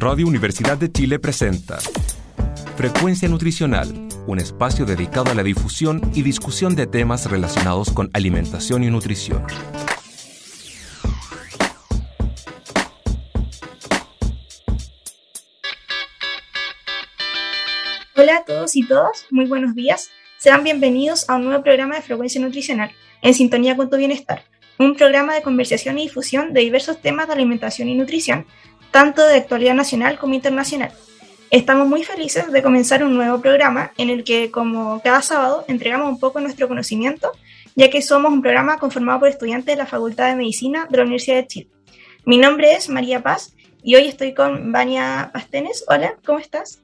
Radio Universidad de Chile presenta Frecuencia Nutricional, un espacio dedicado a la difusión y discusión de temas relacionados con alimentación y nutrición. Hola a todos y todas, muy buenos días. Sean bienvenidos a un nuevo programa de Frecuencia Nutricional, en sintonía con tu bienestar, un programa de conversación y difusión de diversos temas de alimentación y nutrición, tanto de actualidad nacional como internacional. Estamos muy felices de comenzar un nuevo programa en el que, como cada sábado, entregamos un poco nuestro conocimiento, ya que somos un programa conformado por estudiantes de la Facultad de Medicina de la Universidad de Chile. Mi nombre es María Paz y hoy estoy con Vania Pastenes. Hola, ¿cómo estás?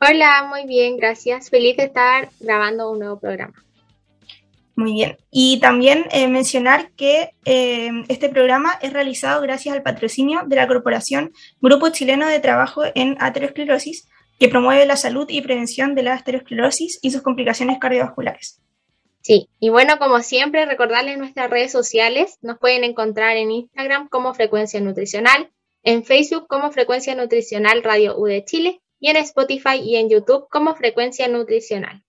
Hola, muy bien, gracias. Feliz de estar grabando un nuevo programa. Muy bien. Y también eh, mencionar que eh, este programa es realizado gracias al patrocinio de la Corporación Grupo Chileno de Trabajo en Aterosclerosis, que promueve la salud y prevención de la aterosclerosis y sus complicaciones cardiovasculares. Sí, y bueno, como siempre, recordarles nuestras redes sociales. Nos pueden encontrar en Instagram como Frecuencia Nutricional, en Facebook como Frecuencia Nutricional Radio U de Chile y en Spotify y en YouTube como Frecuencia Nutricional.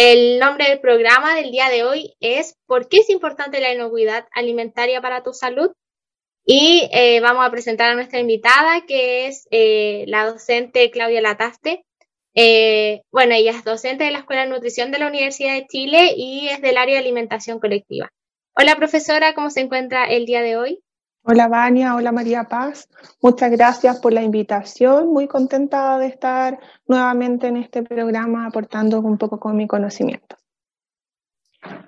El nombre del programa del día de hoy es ¿Por qué es importante la inocuidad alimentaria para tu salud? Y eh, vamos a presentar a nuestra invitada, que es eh, la docente Claudia Lataste. Eh, bueno, ella es docente de la Escuela de Nutrición de la Universidad de Chile y es del área de alimentación colectiva. Hola, profesora, ¿cómo se encuentra el día de hoy? Hola Vania, hola María Paz. Muchas gracias por la invitación. Muy contenta de estar nuevamente en este programa aportando un poco con mi conocimiento.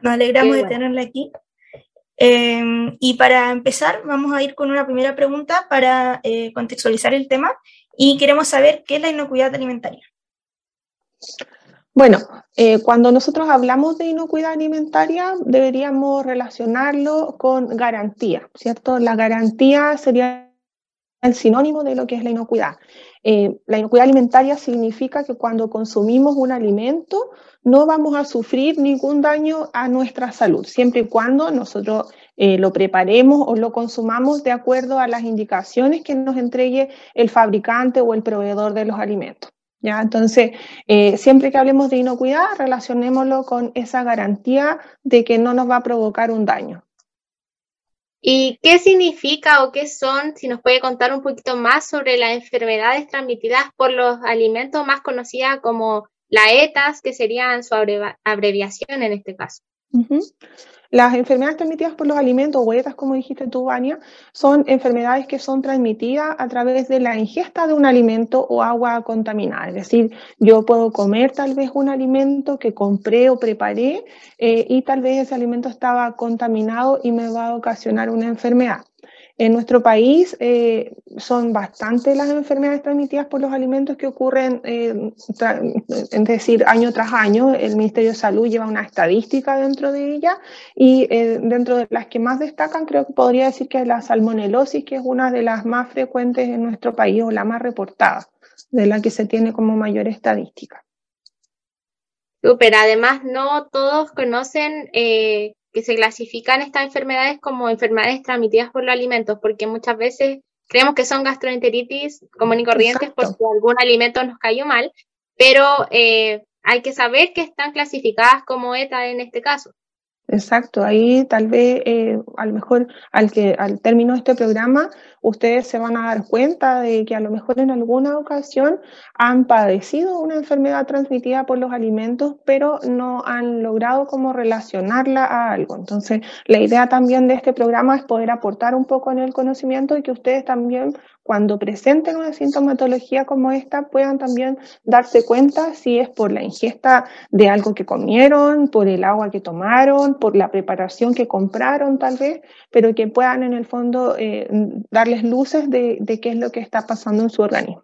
Nos alegramos de tenerla aquí. Em, y para empezar, vamos a ir con una primera pregunta para eh, contextualizar el tema y queremos saber qué es la inocuidad alimentaria. Bueno, eh, cuando nosotros hablamos de inocuidad alimentaria, deberíamos relacionarlo con garantía, ¿cierto? La garantía sería el sinónimo de lo que es la inocuidad. Eh, la inocuidad alimentaria significa que cuando consumimos un alimento no vamos a sufrir ningún daño a nuestra salud, siempre y cuando nosotros eh, lo preparemos o lo consumamos de acuerdo a las indicaciones que nos entregue el fabricante o el proveedor de los alimentos. ¿Ya? Entonces, eh, siempre que hablemos de inocuidad, relacionémoslo con esa garantía de que no nos va a provocar un daño. ¿Y qué significa o qué son, si nos puede contar un poquito más sobre las enfermedades transmitidas por los alimentos más conocidas como la ETAS, que serían su abreviación en este caso? Las enfermedades transmitidas por los alimentos, o como dijiste tú, Vania, son enfermedades que son transmitidas a través de la ingesta de un alimento o agua contaminada. Es decir, yo puedo comer tal vez un alimento que compré o preparé eh, y tal vez ese alimento estaba contaminado y me va a ocasionar una enfermedad. En nuestro país eh, son bastantes las enfermedades transmitidas por los alimentos que ocurren, eh, es decir, año tras año. El Ministerio de Salud lleva una estadística dentro de ella y eh, dentro de las que más destacan creo que podría decir que es la salmonelosis, que es una de las más frecuentes en nuestro país o la más reportada, de la que se tiene como mayor estadística. Super, además no todos conocen que se clasifican estas enfermedades como enfermedades transmitidas por los alimentos, porque muchas veces creemos que son gastroenteritis común y corrientes porque algún alimento nos cayó mal, pero eh, hay que saber que están clasificadas como ETA en este caso. Exacto, ahí tal vez eh, a lo mejor al que al término de este programa ustedes se van a dar cuenta de que a lo mejor en alguna ocasión han padecido una enfermedad transmitida por los alimentos, pero no han logrado como relacionarla a algo. Entonces, la idea también de este programa es poder aportar un poco en el conocimiento y que ustedes también cuando presenten una sintomatología como esta puedan también darse cuenta si es por la ingesta de algo que comieron, por el agua que tomaron, por la preparación que compraron tal vez, pero que puedan en el fondo eh, darles luces de, de qué es lo que está pasando en su organismo.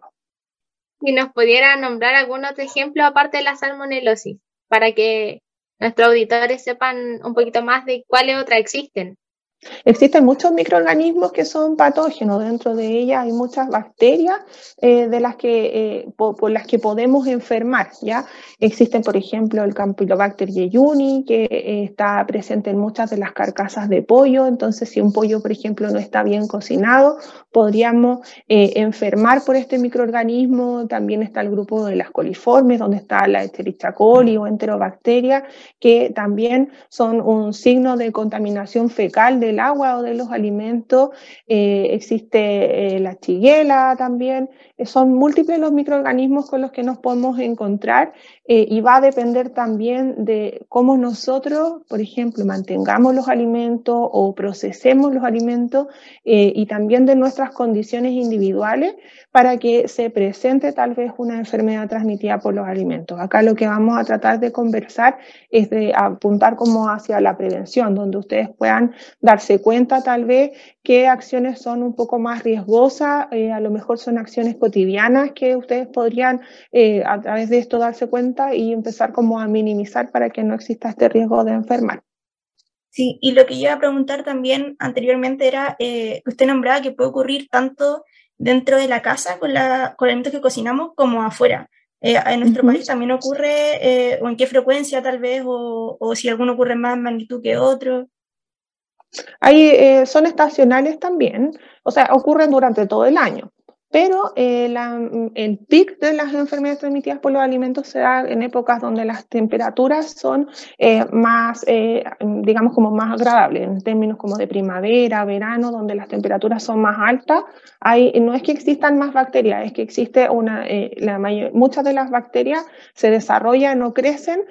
Si nos pudiera nombrar algún otro ejemplo aparte de la salmonelosis, para que nuestros auditores sepan un poquito más de cuáles otras existen. Existen muchos microorganismos que son patógenos, dentro de ellas hay muchas bacterias eh, de las que, eh, por, las que podemos enfermar. ¿ya? Existen, por ejemplo, el Campylobacter jejuni, que eh, está presente en muchas de las carcasas de pollo, entonces si un pollo, por ejemplo, no está bien cocinado, podríamos enfermar por este microorganismo. También está el grupo de las coliformes, donde está la Escherichia o enterobacteria, que también son un signo de contaminación fecal del agua o de los alimentos, eh, existe eh, la chiguela también, eh, son múltiples los microorganismos con los que nos podemos encontrar y va a depender también de cómo nosotros, por ejemplo, mantengamos los alimentos o procesemos los alimentos y también de nuestras condiciones individuales para que se presente tal vez una enfermedad transmitida por los alimentos. Acá lo que vamos a tratar de conversar es de apuntar como hacia la prevención, donde ustedes puedan darse cuenta tal vez qué acciones son un poco más riesgosas, eh, a lo mejor son acciones cotidianas que ustedes podrían eh, a través de esto darse cuenta y empezar como a minimizar para que no exista este riesgo de enfermar. Sí, y lo que yo iba a preguntar también anteriormente era eh, usted nombraba que puede ocurrir tanto dentro de la casa con, la, con alimentos que cocinamos como afuera. en nuestro país también ocurre, o en qué frecuencia tal vez, o, o si alguno ocurre más magnitud que otro. Hay, eh, son estacionales también, o sea, ocurren durante todo el año pero eh, el pic de las enfermedades transmitidas por los alimentos se da en épocas donde las temperaturas son eh, más, eh, digamos, como más agradables, en términos como de primavera, verano, donde las temperaturas son más altas. No es que existan más bacterias, es que existe una, la mayor, muchas de las bacterias se desarrollan o crecen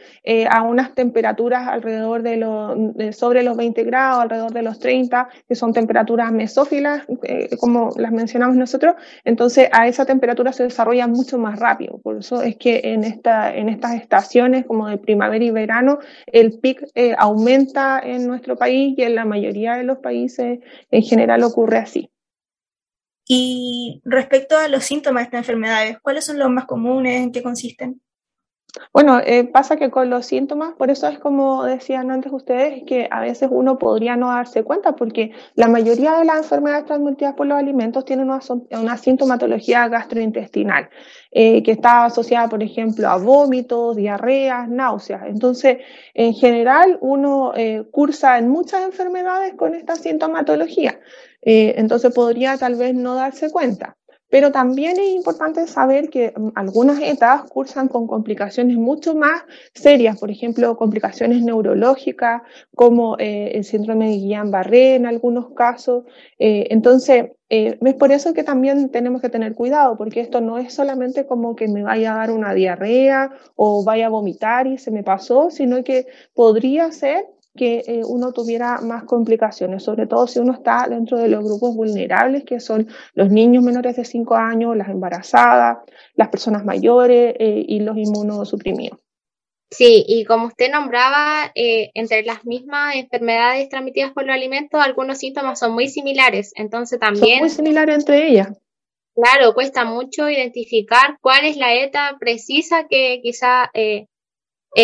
a unas temperaturas alrededor de, los sobre los 20 grados, alrededor de los 30, que son temperaturas mesófilas, como las mencionamos nosotros entonces a esa temperatura se desarrolla mucho más rápido. Por eso es que en, esta, en estas estaciones como de primavera y verano, el pic eh, aumenta en nuestro país y en la mayoría de los países en general ocurre así. Y respecto a los síntomas de estas enfermedades, ¿cuáles son los más comunes? ¿En qué consisten? Bueno, eh, pasa que con los síntomas, por eso es como decían antes ustedes, que a veces uno podría no darse cuenta, porque la mayoría de las enfermedades transmitidas por los alimentos tienen una, sintomatología gastrointestinal, eh, que está asociada, por ejemplo, a vómitos, diarreas, náuseas. Entonces, en general, uno eh, cursa en muchas enfermedades con esta sintomatología. entonces, podría tal vez no darse cuenta. Pero también es importante saber que mm, algunas etapas cursan con complicaciones mucho más serias, por ejemplo, complicaciones neurológicas, como eh, el síndrome de Guillain-Barré en algunos casos. Eh, entonces, eh, es por eso que también tenemos que tener cuidado, porque esto no es solamente como que me vaya a dar una diarrea o vaya a vomitar y se me pasó, sino que podría ser que eh, uno tuviera más complicaciones, sobre todo si uno está dentro de los grupos vulnerables, que son los niños menores de 5 años, las embarazadas, las personas mayores eh, y los inmunosuprimidos. Sí, y como usted nombraba, eh, entre las mismas enfermedades transmitidas por los alimentos, algunos síntomas son muy similares, entonces también... Son muy similares entre ellas. Claro, cuesta mucho identificar cuál es la ETA precisa que quizá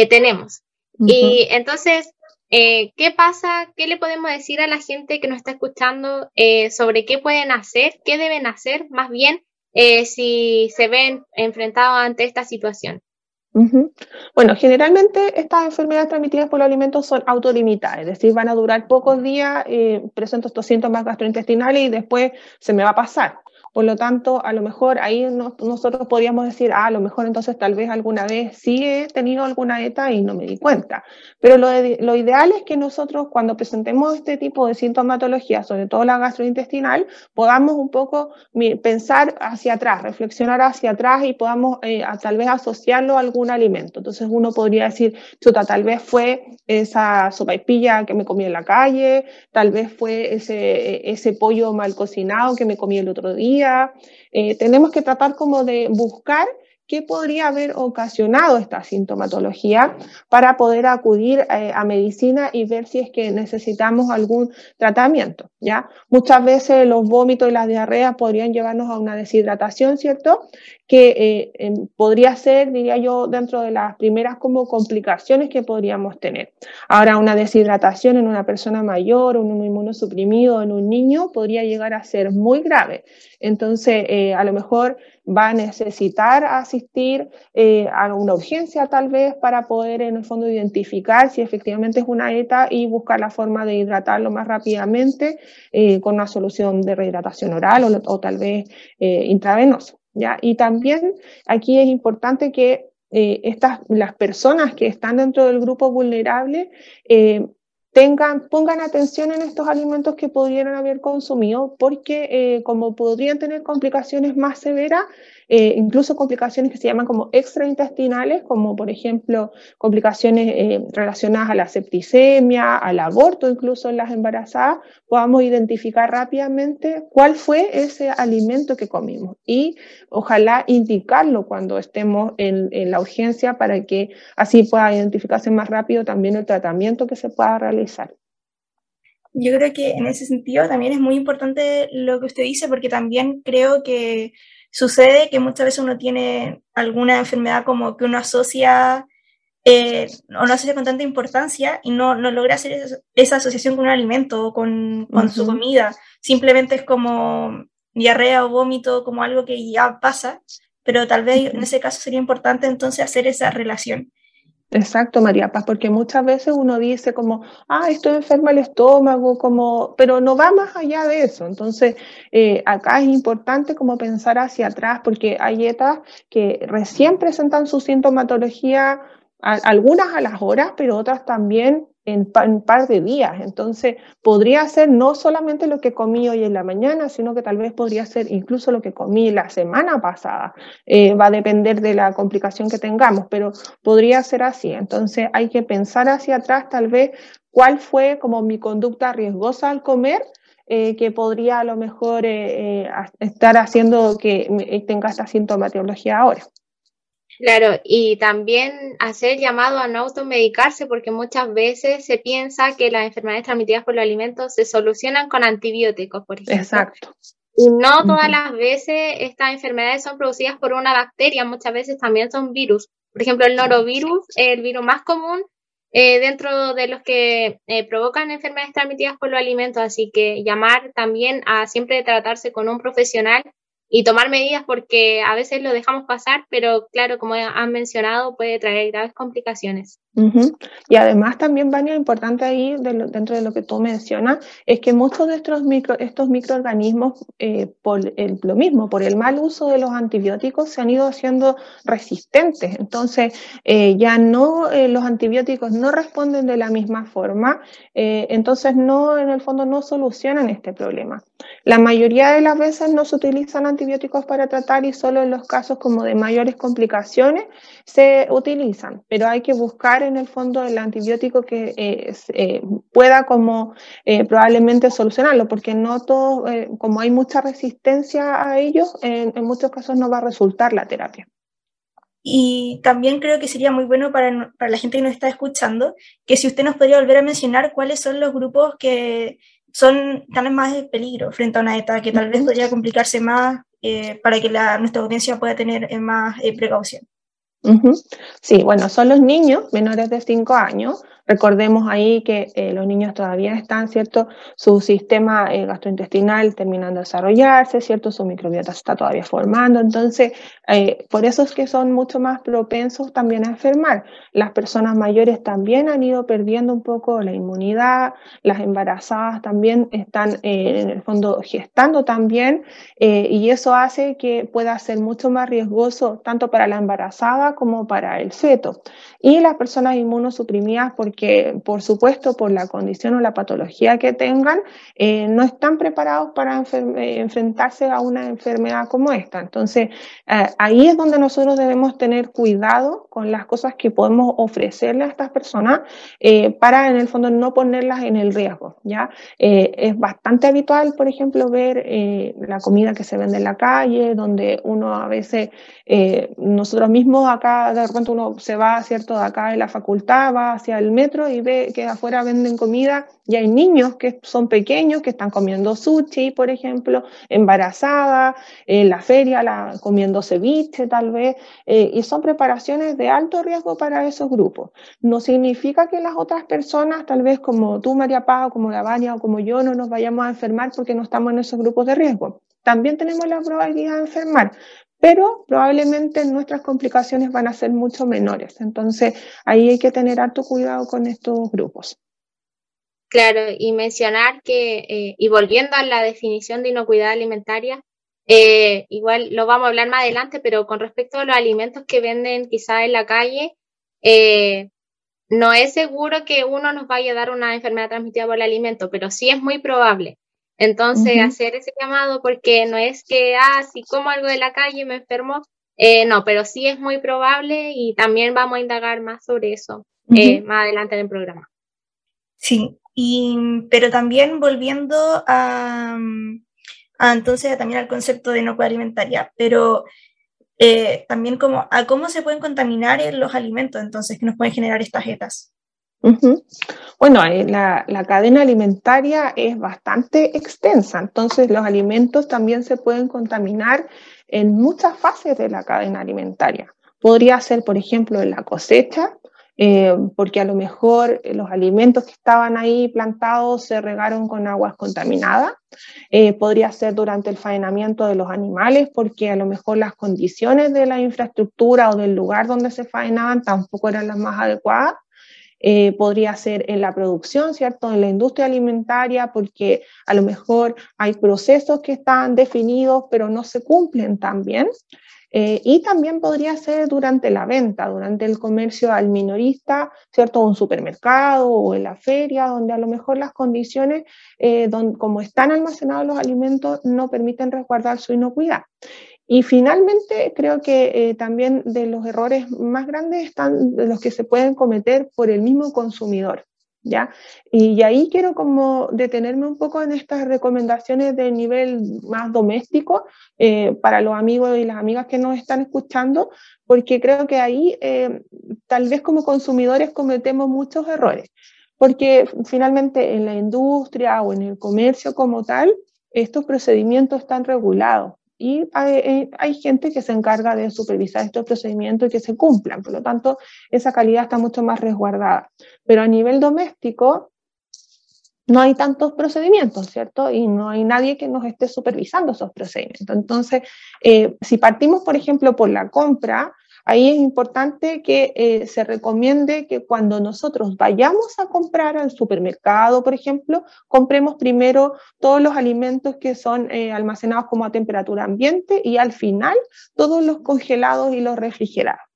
tenemos. Y entonces, eh, ¿Qué pasa? ¿Qué le podemos decir a la gente que nos está escuchando eh, sobre qué pueden hacer, qué deben hacer más bien eh, si se ven enfrentados ante esta situación? Bueno, generalmente estas enfermedades transmitidas por los alimentos son autolimitadas, es decir, van a durar pocos días, presento estos síntomas gastrointestinales y después se me va a pasar. Por lo tanto, a lo mejor ahí nosotros podríamos decir, ah, a lo mejor entonces tal vez alguna vez sí he tenido alguna ETA y no me di cuenta. Pero lo, lo ideal es que nosotros cuando presentemos este tipo de sintomatología, sobre todo la gastrointestinal, podamos un poco pensar hacia atrás, reflexionar hacia atrás y podamos eh, tal vez asociarlo a algún alimento. Entonces uno podría decir, chuta, tal vez fue esa sopaipilla que me comí en la calle, tal vez fue ese, ese pollo mal cocinado que me comí el otro día, eh, tenemos que tratar como de buscar qué podría haber ocasionado esta sintomatología para poder acudir eh, a medicina y ver si es que necesitamos algún tratamiento, ¿ya? Muchas veces los vómitos y las diarreas podrían llevarnos a una deshidratación, ¿cierto? que eh, podría ser, diría yo, dentro de las primeras como complicaciones que podríamos tener. Ahora, una deshidratación en una persona mayor, un inmunosuprimido en un niño podría llegar a ser muy grave. Entonces, eh, a lo mejor va a necesitar asistir eh, a una urgencia tal vez para poder en el fondo identificar si efectivamente es una ETA y buscar la forma de hidratarlo más rápidamente con una solución de rehidratación oral o, tal vez intravenosa. ¿ya? Y también aquí es importante que eh, estas, las personas que están dentro del grupo vulnerable eh, tengan, pongan atención en estos alimentos que pudieran haber consumido, porque eh, como podrían tener complicaciones más severas, eh, incluso complicaciones que se llaman como extraintestinales, como por ejemplo complicaciones eh, relacionadas a la septicemia, al aborto, incluso en las embarazadas, podamos identificar rápidamente cuál fue ese alimento que comimos y ojalá indicarlo cuando estemos en, en la urgencia para que así pueda identificarse más rápido también el tratamiento que se pueda realizar. Yo creo que en ese sentido también es muy importante lo que usted dice, porque también creo que Sucede que muchas veces uno tiene alguna enfermedad como que uno asocia eh, o no asocia con tanta importancia y no, no logra hacer esa, asociación con un alimento o con, con su comida. Simplemente es como diarrea o vómito, como algo que ya pasa, pero tal vez en ese caso sería importante entonces hacer esa relación. Exacto, María Paz, porque muchas veces uno dice como, ah, estoy enferma el estómago, como, pero no va más allá de eso. Entonces, eh, acá es importante como pensar hacia atrás, porque hay dietas que recién presentan su sintomatología, algunas a las horas, pero otras también en, un par de días. Entonces, podría ser no solamente lo que comí hoy en la mañana, sino que tal vez podría ser incluso lo que comí la semana pasada. Eh, va a depender de la complicación que tengamos, pero podría ser así. Entonces, hay que pensar hacia atrás tal vez cuál fue como mi conducta riesgosa al comer. Eh, que podría a lo mejor eh, estar haciendo que tenga esta sintomatología ahora. Claro, y también hacer llamado a no automedicarse porque muchas veces se piensa que las enfermedades transmitidas por los alimentos se solucionan con antibióticos, por ejemplo. Exacto. Y no todas las veces estas enfermedades son producidas por una bacteria, muchas veces también son virus. Por ejemplo, el norovirus es el virus más común eh, dentro de los que eh, provocan enfermedades transmitidas por los alimentos, así que llamar también a siempre tratarse con un profesional y tomar medidas porque a veces lo dejamos pasar, pero claro, como han mencionado, puede traer graves complicaciones. Y además también, Vania, importante ahí dentro de lo que tú mencionas, es que muchos de estos, micro, estos microorganismos, eh, por el, lo mismo, por el mal uso de los antibióticos, se han ido haciendo resistentes. Entonces, eh, ya no, eh, los antibióticos no responden de la misma forma, entonces no, en el fondo no solucionan este problema. La mayoría de las veces no se utilizan antibióticos para tratar y solo en los casos como de mayores complicaciones se utilizan, pero hay que buscar en el fondo el antibiótico que eh, eh, pueda como eh, probablemente solucionarlo, porque no todo, como hay mucha resistencia a ellos, en, muchos casos no va a resultar la terapia. Y también creo que sería muy bueno para, para, la gente que nos está escuchando, que si usted nos podría volver a mencionar cuáles son los grupos que son tan más de peligro frente a una ETA, que tal vez podría complicarse más para que la, nuestra audiencia pueda tener más precaución. Sí, bueno, son los niños menores de 5 años Recordemos ahí que eh, los niños todavía están, ¿cierto? Su sistema eh, gastrointestinal terminando de desarrollarse, ¿cierto? Su microbiota se está todavía formando. Entonces, eh, por eso es que son mucho más propensos también a enfermar. Las personas mayores también han ido perdiendo un poco la inmunidad. Las embarazadas también están, en el fondo, gestando también. y eso hace que pueda ser mucho más riesgoso tanto para la embarazada como para el feto. Y las personas inmunosuprimidas, porque por supuesto por la condición o la patología que tengan, eh, no están preparados para eh, enfrentarse a una enfermedad como esta. Entonces, eh, ahí es donde nosotros debemos tener cuidado con las cosas que podemos ofrecerle a estas personas para en el fondo no ponerlas en el riesgo. ¿ya? es bastante habitual, por ejemplo, ver la comida que se vende en la calle, donde uno a veces, nosotros mismos de repente uno se va, ¿cierto?, de acá de la facultad, va hacia el metro y ve que afuera venden comida y hay niños que son pequeños que están comiendo sushi, por ejemplo, embarazada, en la feria comiendo ceviche tal vez, eh, y son preparaciones de alto riesgo para esos grupos. No significa que las otras personas, tal vez como tú, María Paz, o como Lavania, o como yo, no nos vayamos a enfermar porque no estamos en esos grupos de riesgo. También tenemos la probabilidad de enfermar, pero probablemente nuestras complicaciones van a ser mucho menores. Entonces, ahí hay que tener alto cuidado con estos grupos. Claro, y mencionar que, eh, y volviendo a la definición de inocuidad alimentaria, eh, igual lo vamos a hablar más adelante, pero con respecto a los alimentos que venden quizás en la calle, eh, no es seguro que uno nos vaya a dar una enfermedad transmitida por el alimento, pero sí es muy probable. Entonces, hacer ese llamado porque no es que, ah, si como algo de la calle me enfermo, no, pero sí es muy probable y también vamos a indagar más sobre eso más adelante en el programa. Sí, y, pero también volviendo a, entonces también al concepto de inocuidad alimentaria, pero eh, también como a cómo se pueden contaminar los alimentos entonces que nos pueden generar estas jetas. Bueno, eh, la, cadena alimentaria es bastante extensa, entonces los alimentos también se pueden contaminar en muchas fases de la cadena alimentaria. Podría ser, por ejemplo, en la cosecha, eh, porque a lo mejor eh, los alimentos que estaban ahí plantados se regaron con aguas contaminadas. Podría ser durante el faenamiento de los animales, porque a lo mejor las condiciones de la infraestructura o del lugar donde se faenaban tampoco eran las más adecuadas. Podría ser en la producción, ¿cierto? En la industria alimentaria, porque a lo mejor hay procesos que están definidos, pero no se cumplen tan bien. Eh, y también podría ser durante la venta, durante el comercio al minorista, ¿cierto? Un supermercado o en la feria, donde a lo mejor las condiciones, eh, como están almacenados los alimentos, no permiten resguardar su inocuidad. Y finalmente, creo que eh, también de los errores más grandes están los que se pueden cometer por el mismo consumidor. ¿ya? Y, ahí quiero como detenerme un poco en estas recomendaciones de nivel más doméstico eh, para los amigos y las amigas que nos están escuchando, porque creo que ahí eh, tal vez como consumidores cometemos muchos errores, porque finalmente en la industria o en el comercio como tal, estos procedimientos están regulados y eh, hay, gente que se encarga de supervisar estos procedimientos y que se cumplan. Por lo tanto, esa calidad está mucho más resguardada. Pero a nivel doméstico, no hay tantos procedimientos, ¿cierto? Y no hay nadie que nos esté supervisando esos procedimientos. Entonces, eh, si partimos, por ejemplo, por la compra, Ahí es importante que eh, se recomiende que cuando nosotros vayamos a comprar al supermercado, por ejemplo, compremos primero todos los alimentos que son eh, almacenados como a temperatura ambiente y al final todos los congelados y los refrigerados.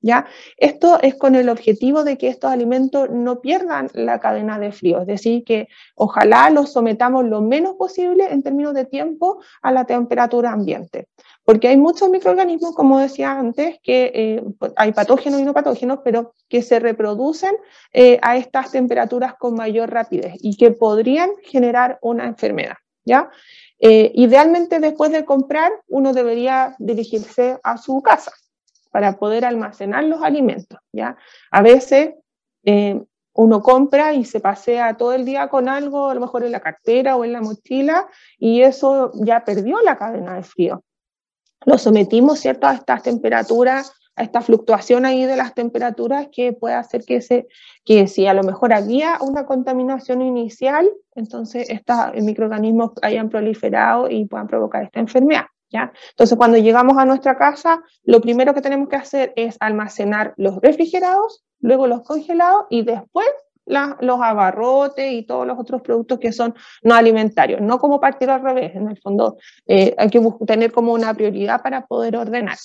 Esto es con el objetivo de que estos alimentos no pierdan la cadena de frío, es decir, que ojalá los sometamos lo menos posible en términos de tiempo a la temperatura ambiente. Porque hay muchos microorganismos, como decía antes, que eh, pues, hay patógenos y no patógenos, pero que se reproducen eh, a estas temperaturas con mayor rapidez y que podrían generar una enfermedad. Eh, idealmente, después de comprar, uno debería dirigirse a su casa para poder almacenar los alimentos. ¿ya? A veces uno compra y se pasea todo el día con algo, a lo mejor en la cartera o en la mochila, y eso ya perdió la cadena de frío lo sometimos, ¿cierto?, a estas temperaturas, a esta fluctuación ahí de las temperaturas que puede hacer que, se, que si a lo mejor había una contaminación inicial, entonces estos microorganismos hayan proliferado y puedan provocar esta enfermedad. Entonces, cuando llegamos a nuestra casa, lo primero que tenemos que hacer es almacenar los refrigerados, luego los congelados y después los abarrotes y todos los otros productos que son no alimentarios, no como partir al revés, en el fondo eh, hay que tener como una prioridad para poder ordenar.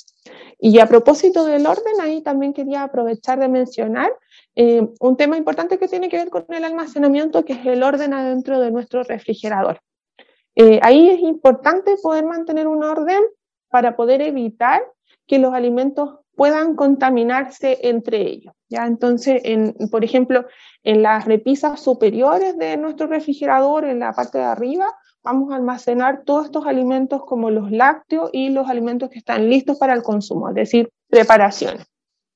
Y a propósito del orden, ahí también quería aprovechar de mencionar eh, un tema importante que tiene que ver con el almacenamiento, que es el orden adentro de nuestro refrigerador. Eh, ahí es importante poder mantener un orden para poder evitar que los alimentos puedan contaminarse entre ellos. ¿ya? Entonces, en, por ejemplo, en las repisas superiores de nuestro refrigerador, en la parte de arriba, vamos a almacenar todos estos alimentos como los lácteos y los alimentos que están listos para el consumo, es decir, preparaciones.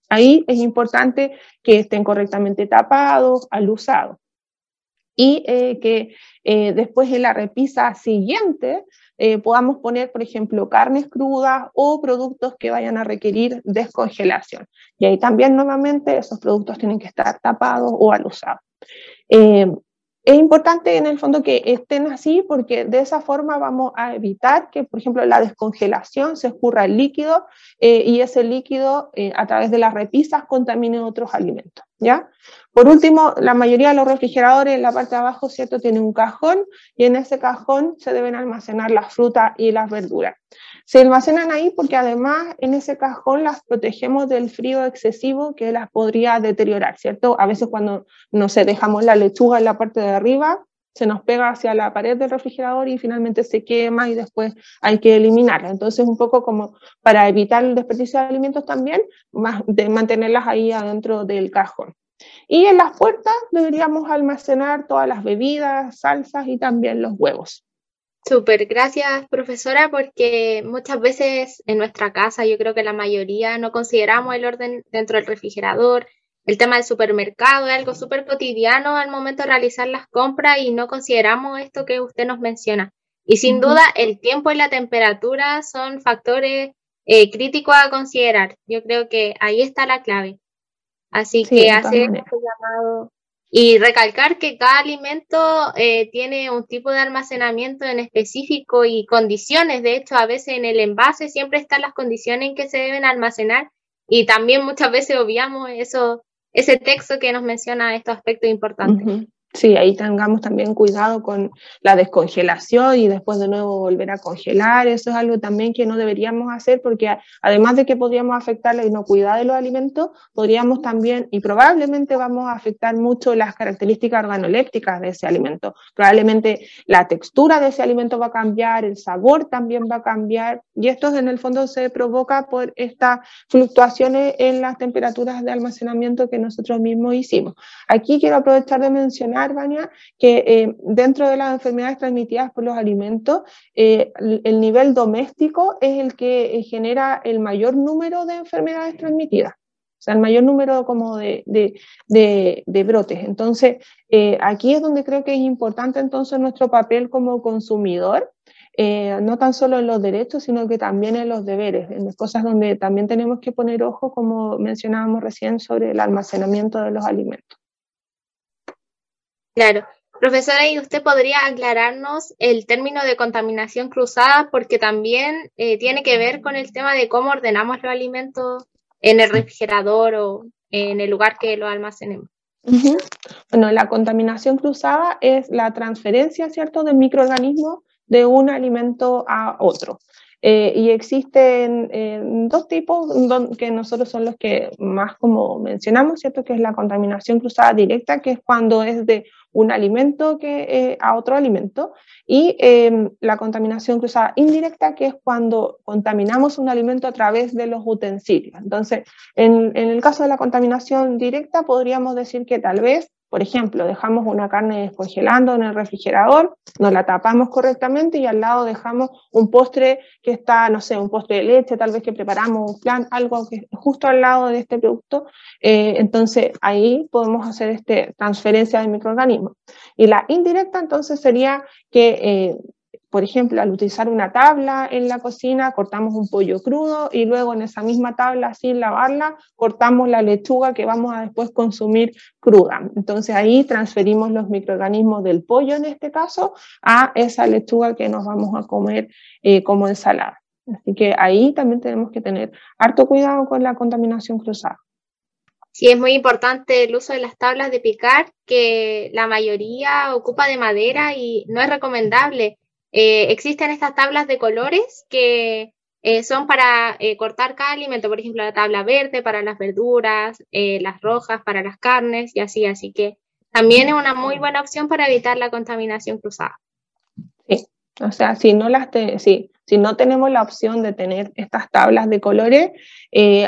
Ahí es importante que estén correctamente tapados, alusados. Y eh, que eh, después en la repisa siguiente eh, podamos poner, por ejemplo, carnes crudas o productos que vayan a requerir descongelación. Y ahí también nuevamente esos productos tienen que estar tapados o alusados. Es importante en el fondo que estén así porque de esa forma vamos a evitar que, por ejemplo, la descongelación se escurra el líquido y ese líquido a través de las repisas contamine otros alimentos. ¿Ya? Por último, la mayoría de los refrigeradores en la parte de abajo, ¿cierto? Tienen un cajón y en ese cajón se deben almacenar las frutas y las verduras. Se almacenan ahí porque además en ese cajón las protegemos del frío excesivo que las podría deteriorar, ¿cierto? A veces cuando, no sé, dejamos la lechuga en la parte de arriba, se nos pega hacia la pared del refrigerador y finalmente se quema y después hay que eliminarla. Entonces, un poco como para evitar el desperdicio de alimentos también, más de mantenerlas ahí adentro del cajón. Y en las puertas deberíamos almacenar todas las bebidas, salsas y también los huevos. Súper, gracias profesora, porque muchas veces en nuestra casa, yo creo que la mayoría no consideramos el orden dentro del refrigerador, el tema del supermercado es algo súper cotidiano al momento de realizar las compras y no consideramos esto que usted nos menciona. Y sin duda el tiempo y la temperatura son factores eh, críticos a considerar. Yo creo que ahí está la clave. Así que hacer este llamado y recalcar que cada alimento eh, tiene un tipo de almacenamiento en específico y condiciones. De hecho, a veces en el envase siempre están las condiciones en que se deben almacenar y también muchas veces obviamos eso, ese texto que nos menciona estos aspectos importantes. Sí, ahí tengamos también cuidado con la descongelación y después de nuevo volver a congelar. Eso es algo también que no deberíamos hacer porque además de que podríamos afectar la inocuidad de los alimentos, podríamos también y probablemente vamos a afectar mucho las características organolépticas de ese alimento. Probablemente la textura de ese alimento va a cambiar, el sabor también va a cambiar y esto en el fondo se provoca por estas fluctuaciones en las temperaturas de almacenamiento que nosotros mismos hicimos. Aquí quiero aprovechar de mencionar que eh, dentro de las enfermedades transmitidas por los alimentos, eh, el nivel doméstico es el que eh, genera el mayor número de enfermedades transmitidas. O sea, el mayor número como de, de, brotes. Entonces, aquí es donde creo que es importante entonces nuestro papel como consumidor, no tan solo en los derechos, sino que también en los deberes, en las cosas donde también tenemos que poner ojo, como mencionábamos recién, sobre el almacenamiento de los alimentos. Claro. Profesora, ¿y usted podría aclararnos el término de contaminación cruzada? Porque también eh, tiene que ver con el tema de cómo ordenamos los alimentos en el refrigerador o en el lugar que lo almacenemos. Bueno, la contaminación cruzada es la transferencia, ¿cierto?, de microorganismos de un alimento a otro. Eh, y existen eh, dos tipos que nosotros son los que más como mencionamos, ¿cierto? Que es la contaminación cruzada directa, que es cuando es de un alimento que, eh, a otro alimento, y em, la contaminación cruzada indirecta, que es cuando contaminamos un alimento a través de los utensilios. Entonces, en, en el caso de la contaminación directa, podríamos decir que tal vez por ejemplo, dejamos una carne descongelando en el refrigerador, nos la tapamos correctamente y al lado dejamos un postre que está, no sé, un postre de leche, tal vez que preparamos un plan, algo que justo al lado de este producto. Eh, entonces ahí podemos hacer esta transferencia de microorganismos. Y la indirecta entonces sería que eh, por ejemplo, al utilizar una tabla en la cocina, cortamos un pollo crudo y luego en esa misma tabla, sin lavarla, cortamos la lechuga que vamos a después consumir cruda. Entonces ahí transferimos los microorganismos del pollo en este caso a esa lechuga que nos vamos a comer eh, como ensalada. Así que ahí también tenemos que tener harto cuidado con la contaminación cruzada. Sí, es muy importante el uso de las tablas de picar, que la mayoría ocupa de madera y no es recomendable. Eh, existen estas tablas de colores que eh, son para eh, cortar cada alimento, por ejemplo, la tabla verde para las verduras, las rojas para las carnes y así, así que también es una muy buena opción para evitar la contaminación cruzada. Sí, o sea, si no las si no tenemos la opción de tener estas tablas de colores,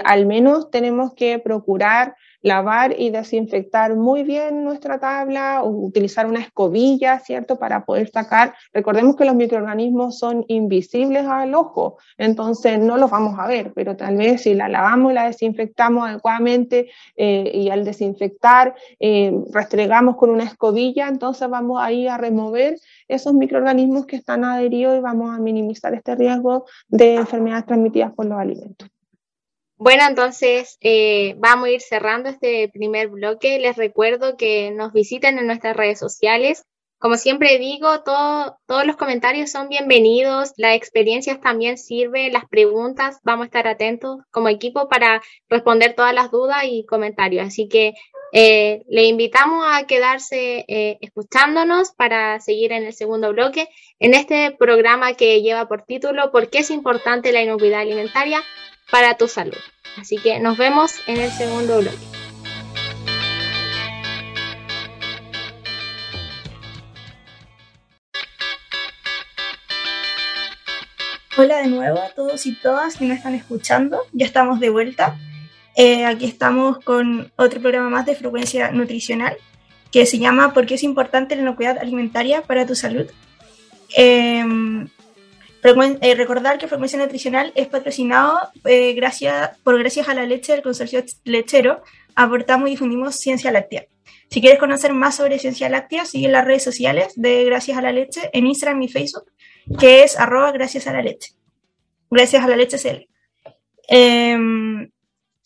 al menos tenemos que procurar lavar y desinfectar muy bien nuestra tabla, o utilizar una escobilla, ¿cierto? Para poder sacar. Recordemos que los microorganismos son invisibles al ojo, entonces no los vamos a ver, pero tal vez si la lavamos y la desinfectamos adecuadamente eh, y al desinfectar eh, restregamos con una escobilla, entonces vamos ahí a remover esos microorganismos que están adheridos y vamos a minimizar este riesgo de enfermedades transmitidas por los alimentos. Bueno, entonces eh, vamos a ir cerrando este primer bloque. Les recuerdo que nos visiten en nuestras redes sociales. Como siempre digo, todos los comentarios son bienvenidos, las experiencias también sirven, las preguntas, vamos a estar atentos como equipo para responder todas las dudas y comentarios. Así que eh, le invitamos a quedarse eh, escuchándonos para seguir en el segundo bloque en este programa que lleva por título ¿Por qué es importante la inocuidad alimentaria? Para tu salud. Así que nos vemos en el segundo bloque. Hola de nuevo a todos y todas que nos están escuchando. Ya estamos de vuelta. Eh, aquí estamos con otro programa más de frecuencia nutricional que se llama ¿Por qué es importante la inocuidad alimentaria para tu salud? Eh, eh, recordar que Frecuencia Nutricional es patrocinado eh, gracias, por gracias a la leche del consorcio lechero. Aportamos y difundimos ciencia láctea. Si quieres conocer más sobre ciencia láctea, sigue las redes sociales de Gracias a la Leche en Instagram y Facebook, que es arroba gracias a la leche. Gracias a la leche CL. Em,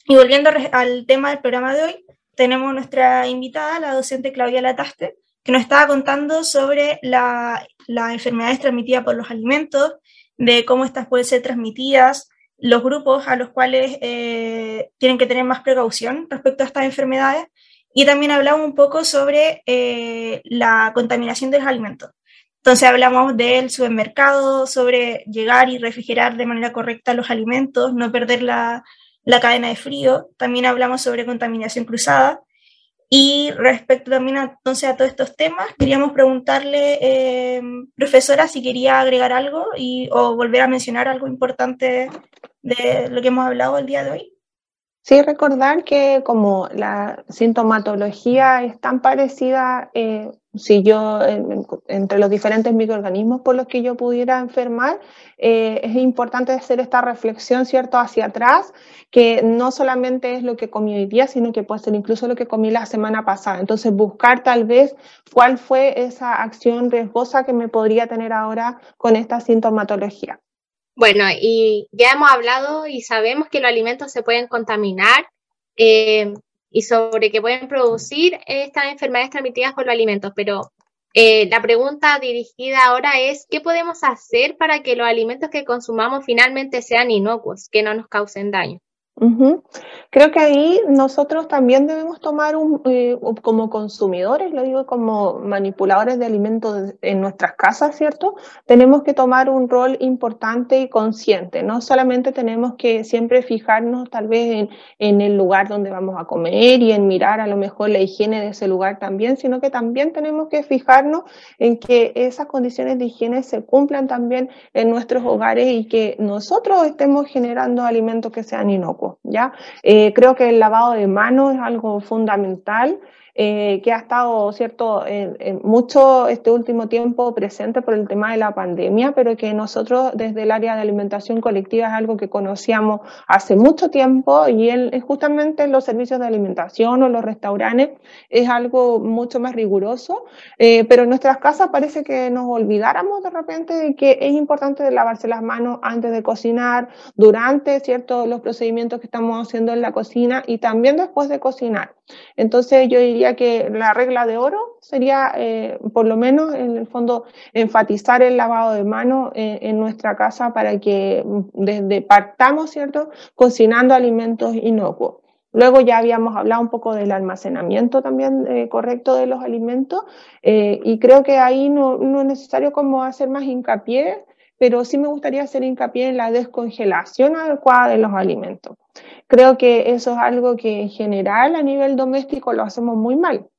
y volviendo al tema del programa de hoy, tenemos nuestra invitada, la docente Claudia Lataste, que nos estaba contando sobre las enfermedades transmitidas por los alimentos, de cómo estas pueden ser transmitidas, los grupos a los cuales eh, tienen que tener más precaución respecto a estas enfermedades, y también hablamos un poco sobre eh, la contaminación de los alimentos. Entonces hablamos del supermercado, sobre llegar y refrigerar de manera correcta los alimentos, no perder la, la cadena de frío. También hablamos sobre contaminación cruzada y respecto también a, entonces a todos estos temas, queríamos preguntarle, eh, profesora, si quería agregar algo y, o volver a mencionar algo importante de lo que hemos hablado el día de hoy. Sí, recordar que como la sintomatología es tan parecida, eh, si yo, entre los diferentes microorganismos por los que yo pudiera enfermar, eh, es importante hacer esta reflexión, ¿cierto?, hacia atrás, que no solamente es lo que comí hoy día, sino que puede ser incluso lo que comí la semana pasada. Entonces, buscar tal vez cuál fue esa acción riesgosa que me podría tener ahora con esta sintomatología. Bueno, y ya hemos hablado y sabemos que los alimentos se pueden contaminar eh, y sobre que pueden producir estas enfermedades transmitidas por los alimentos, pero eh, la pregunta dirigida ahora es, ¿qué podemos hacer para que los alimentos que consumamos finalmente sean inocuos, que no nos causen daño? Creo que ahí nosotros también debemos tomar un, eh, como consumidores, lo digo como manipuladores de alimentos en nuestras casas, ¿cierto? Tenemos que tomar un rol importante y consciente. No solamente tenemos que siempre fijarnos tal vez en, en el lugar donde vamos a comer y en mirar a lo mejor la higiene de ese lugar también, sino que también tenemos que fijarnos en que esas condiciones de higiene se cumplan también en nuestros hogares y que nosotros estemos generando alimentos que sean inocuos. ¿Ya? Eh, creo que el lavado de manos es algo fundamental eh, que ha estado, ¿cierto?, mucho este último tiempo presente por el tema de la pandemia, pero que nosotros desde el área de alimentación colectiva es algo que conocíamos hace mucho tiempo y el, justamente los servicios de alimentación o los restaurantes es algo mucho más riguroso, eh, pero en nuestras casas parece que nos olvidáramos de repente de que es importante lavarse las manos antes de cocinar, durante, ¿cierto?, los procedimientos que estamos haciendo en la cocina y también después de cocinar. Entonces yo diría que la regla de oro sería, eh, por lo menos en el fondo, enfatizar el lavado de manos en, nuestra casa para que mm, desde partamos, ¿cierto?, cocinando alimentos inocuos. Luego ya habíamos hablado un poco del almacenamiento también eh, correcto de los alimentos eh, y creo que ahí no, no, es necesario como hacer más hincapié pero sí me gustaría hacer hincapié en la descongelación adecuada de los alimentos. Creo que eso es algo que en general a nivel doméstico lo hacemos muy mal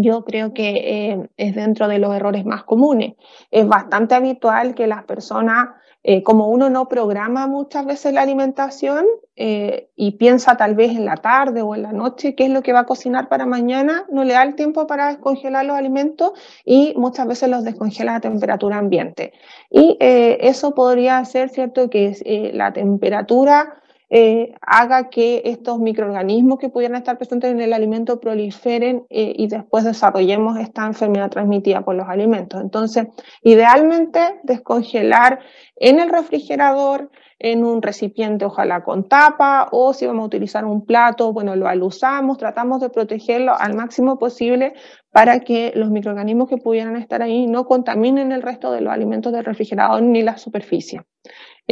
yo creo que eh, es dentro de los errores más comunes. Es bastante habitual que las personas, eh, como uno no programa muchas veces la alimentación eh, y piensa tal vez en la tarde o en la noche qué es lo que va a cocinar para mañana, no le da el tiempo para descongelar los alimentos y muchas veces los descongela a temperatura ambiente. Y eso podría hacer, ¿cierto?, que la temperatura eh, haga que estos microorganismos que pudieran estar presentes en el alimento proliferen eh, y después desarrollemos esta enfermedad transmitida por los alimentos. Entonces, idealmente descongelar en el refrigerador, en un recipiente ojalá con tapa o si vamos a utilizar un plato, bueno, lo alusamos, tratamos de protegerlo al máximo posible para que los microorganismos que pudieran estar ahí no contaminen el resto de los alimentos del refrigerador ni la superficie.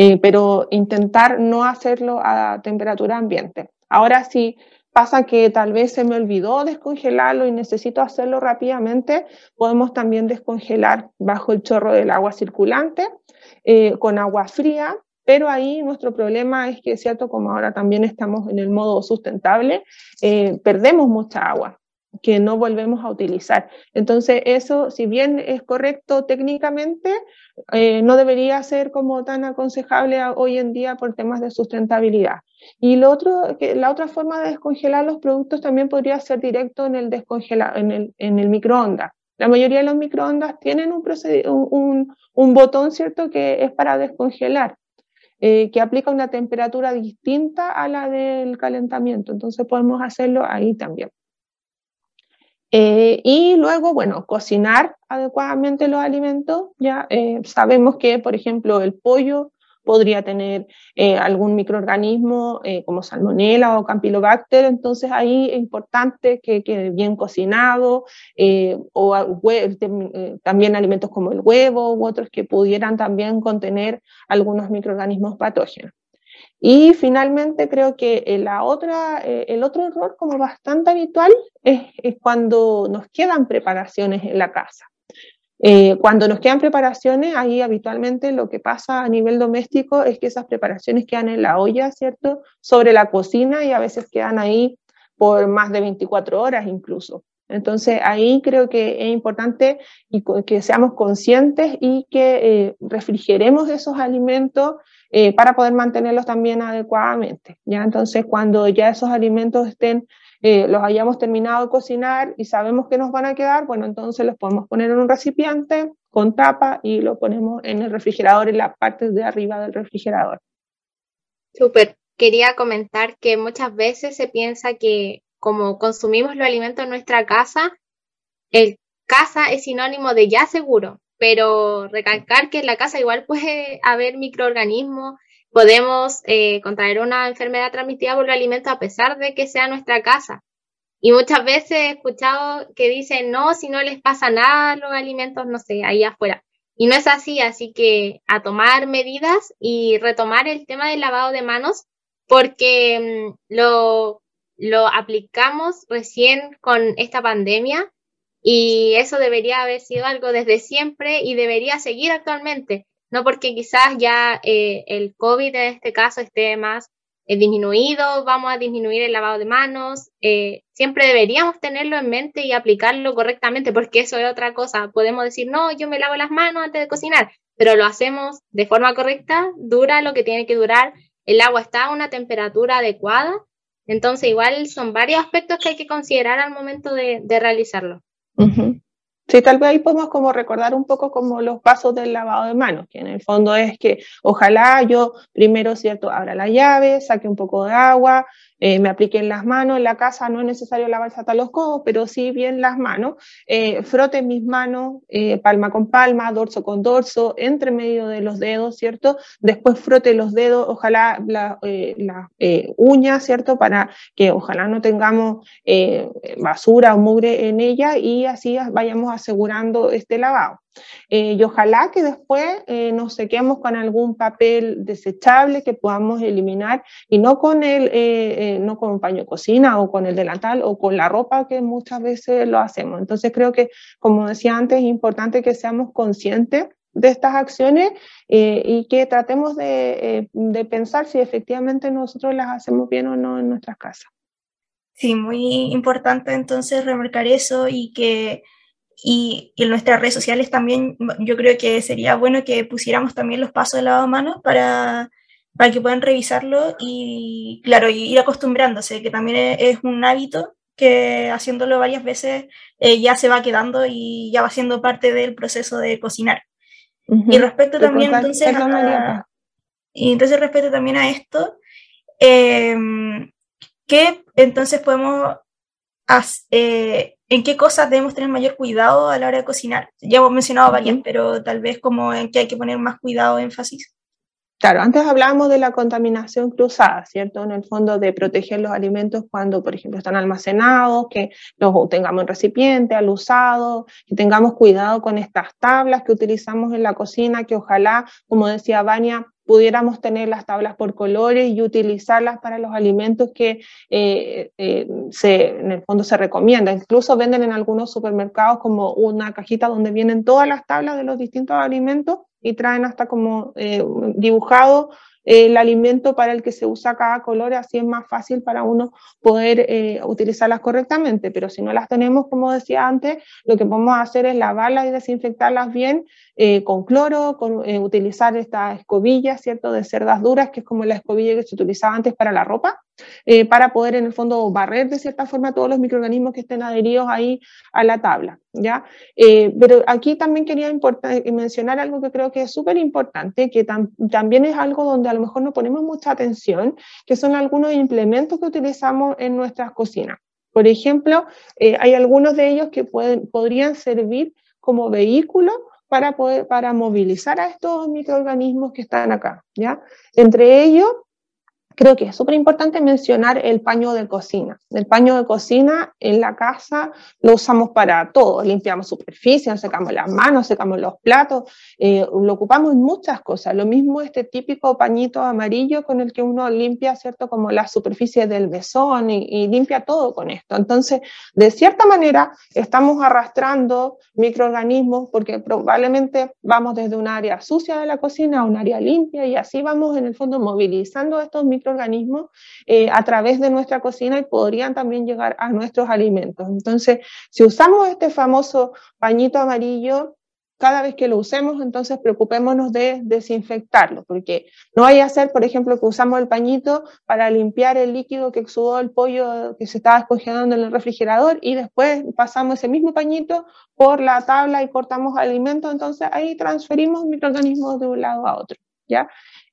Eh, pero intentar no hacerlo a temperatura ambiente. Ahora si pasa que tal vez se me olvidó descongelarlo y necesito hacerlo rápidamente, podemos también descongelar bajo el chorro del agua circulante eh, con agua fría, pero ahí nuestro problema es que, cierto, como ahora también estamos en el modo sustentable, eh, perdemos mucha agua que no volvemos a utilizar. Entonces, eso, si bien es correcto técnicamente, eh, no debería ser como tan aconsejable hoy en día por temas de sustentabilidad. Y la otra forma de descongelar los productos también podría ser directo en el, microondas. La mayoría de los microondas tienen un botón, ¿cierto?, que es para descongelar. Eh, que aplica una temperatura distinta a la del calentamiento. Entonces podemos hacerlo ahí también. Eh, y luego, bueno, cocinar adecuadamente los alimentos. Ya eh, sabemos que, por ejemplo, el pollo podría tener eh, algún microorganismo como salmonella o campylobacter, entonces ahí es importante que quede bien cocinado, o también alimentos como el huevo u otros que pudieran también contener algunos microorganismos patógenos. Y finalmente creo que eh, la otra, eh, el otro error como bastante habitual es, cuando nos quedan preparaciones en la casa. Eh, cuando nos quedan preparaciones, ahí habitualmente lo que pasa a nivel doméstico es que esas preparaciones quedan en la olla, ¿cierto? Sobre la cocina y a veces quedan ahí por más de 24 horas incluso. Entonces ahí creo que es importante que seamos conscientes y que refrigeremos esos alimentos eh, para poder mantenerlos también adecuadamente. ¿ya? Entonces, cuando ya esos alimentos estén, eh, los hayamos terminado de cocinar y sabemos que nos van a quedar, bueno, entonces los podemos poner en un recipiente con tapa y lo ponemos en el refrigerador, en la parte de arriba del refrigerador. Súper. Quería comentar que muchas veces se piensa que como consumimos los alimentos en nuestra casa, el casa es sinónimo de ya seguro, pero recalcar que en la casa igual puede haber microorganismos, podemos eh, contraer una enfermedad transmitida por los alimentos a pesar de que sea nuestra casa. Y muchas veces he escuchado que dicen, no, si no les pasa nada los alimentos, no sé, ahí afuera. Y no es así, así que a tomar medidas y retomar el tema del lavado de manos, porque mm, lo, lo aplicamos recién con esta pandemia y eso debería haber sido algo desde siempre y debería seguir actualmente, no porque quizás ya eh, el COVID en este caso esté más eh, disminuido, vamos a disminuir el lavado de manos, eh, siempre deberíamos tenerlo en mente y aplicarlo correctamente, porque eso es otra cosa. Podemos decir, no, yo me lavo las manos antes de cocinar, pero lo hacemos de forma correcta, dura lo que tiene que durar, el agua está a una temperatura adecuada, entonces igual son varios aspectos que hay que considerar al momento de realizarlo. Sí, tal vez ahí podemos como recordar un poco como los pasos del lavado de manos, que en el fondo es que ojalá yo primero, ¿cierto?, abra la llave, saque un poco de agua, eh, me aplique en las manos, en la casa no es necesario lavarse hasta los codos, pero sí bien las manos, eh, frote mis manos eh, palma con palma, dorso con dorso, entre medio de los dedos, ¿cierto? Después frote los dedos, ojalá la, la uña, ¿cierto? Para que ojalá no tengamos basura o mugre en ella y así vayamos asegurando este lavado. Eh, y ojalá que después eh, nos sequemos con algún papel desechable que podamos eliminar y no con el, eh, no con un paño de cocina o con el delantal o con la ropa que muchas veces lo hacemos. Entonces creo que, como decía antes, es importante que seamos conscientes de estas acciones eh, y que tratemos de, de pensar si efectivamente nosotros las hacemos bien o no en nuestras casas. Sí, muy importante entonces remarcar eso y que y, en nuestras redes sociales también yo creo que sería bueno que pusiéramos también los pasos de lavado de manos para, para que puedan revisarlo y claro, ir acostumbrándose, que también es, un hábito que haciéndolo varias veces eh, ya se va quedando y ya va siendo parte del proceso de cocinar. Y respecto también entonces a, y entonces respecto también a esto, eh, ¿qué entonces podemos hacer? Eh, ¿En qué cosas debemos tener mayor cuidado a la hora de cocinar? Ya hemos mencionado varias, pero tal vez como en qué hay que poner más cuidado, énfasis. Claro, antes hablábamos de la contaminación cruzada, ¿cierto? En el fondo de proteger los alimentos cuando, por ejemplo, están almacenados, que los tengamos en recipiente, al usado, que tengamos cuidado con estas tablas que utilizamos en la cocina, que ojalá, como decía Vania, pudiéramos tener las tablas por colores y utilizarlas para los alimentos que eh, eh, en el fondo se recomienda. Incluso venden en algunos supermercados como una cajita donde vienen todas las tablas de los distintos alimentos y traen hasta como eh, dibujado el alimento para el que se usa cada color, así es más fácil para uno poder utilizarlas correctamente. Pero si no las tenemos, como decía antes, lo que podemos hacer es lavarlas y desinfectarlas bien eh, con cloro, con, eh, utilizar esta escobilla, ¿cierto?, de cerdas duras, que es como la escobilla que se utilizaba antes para la ropa, para poder en el fondo barrer de cierta forma todos los microorganismos que estén adheridos ahí a la tabla, ¿ya? pero aquí también quería mencionar algo que creo que es súper importante, que también es algo donde a lo mejor no ponemos mucha atención, que son algunos implementos que utilizamos en nuestras cocinas. Por ejemplo, hay algunos de ellos que pueden, podrían servir como vehículo para, poder, para movilizar a estos microorganismos que están acá, ¿ya? Entre ellos, creo que es súper importante mencionar el paño de cocina. El paño de cocina en la casa lo usamos para todo, limpiamos superficies, secamos las manos, secamos los platos, eh, lo ocupamos en muchas cosas. Lo mismo este típico pañito amarillo con el que uno limpia, ¿cierto? Como la superficie del mesón y, y limpia todo con esto. Entonces, de cierta manera, estamos arrastrando microorganismos porque probablemente vamos desde un área sucia de la cocina a un área limpia y así vamos en el fondo movilizando estos microorganismos organismos eh, a través de nuestra cocina y podrían también llegar a nuestros alimentos. Entonces, si usamos este famoso pañito amarillo, cada vez que lo usemos, entonces preocupémonos de desinfectarlo, porque no vaya a ser, por ejemplo, que usamos el pañito para limpiar el líquido que exudó el pollo que se estaba descongelando en el refrigerador y después pasamos ese mismo pañito por la tabla y cortamos alimentos, entonces ahí transferimos microorganismos de un lado a otro, ¿ya?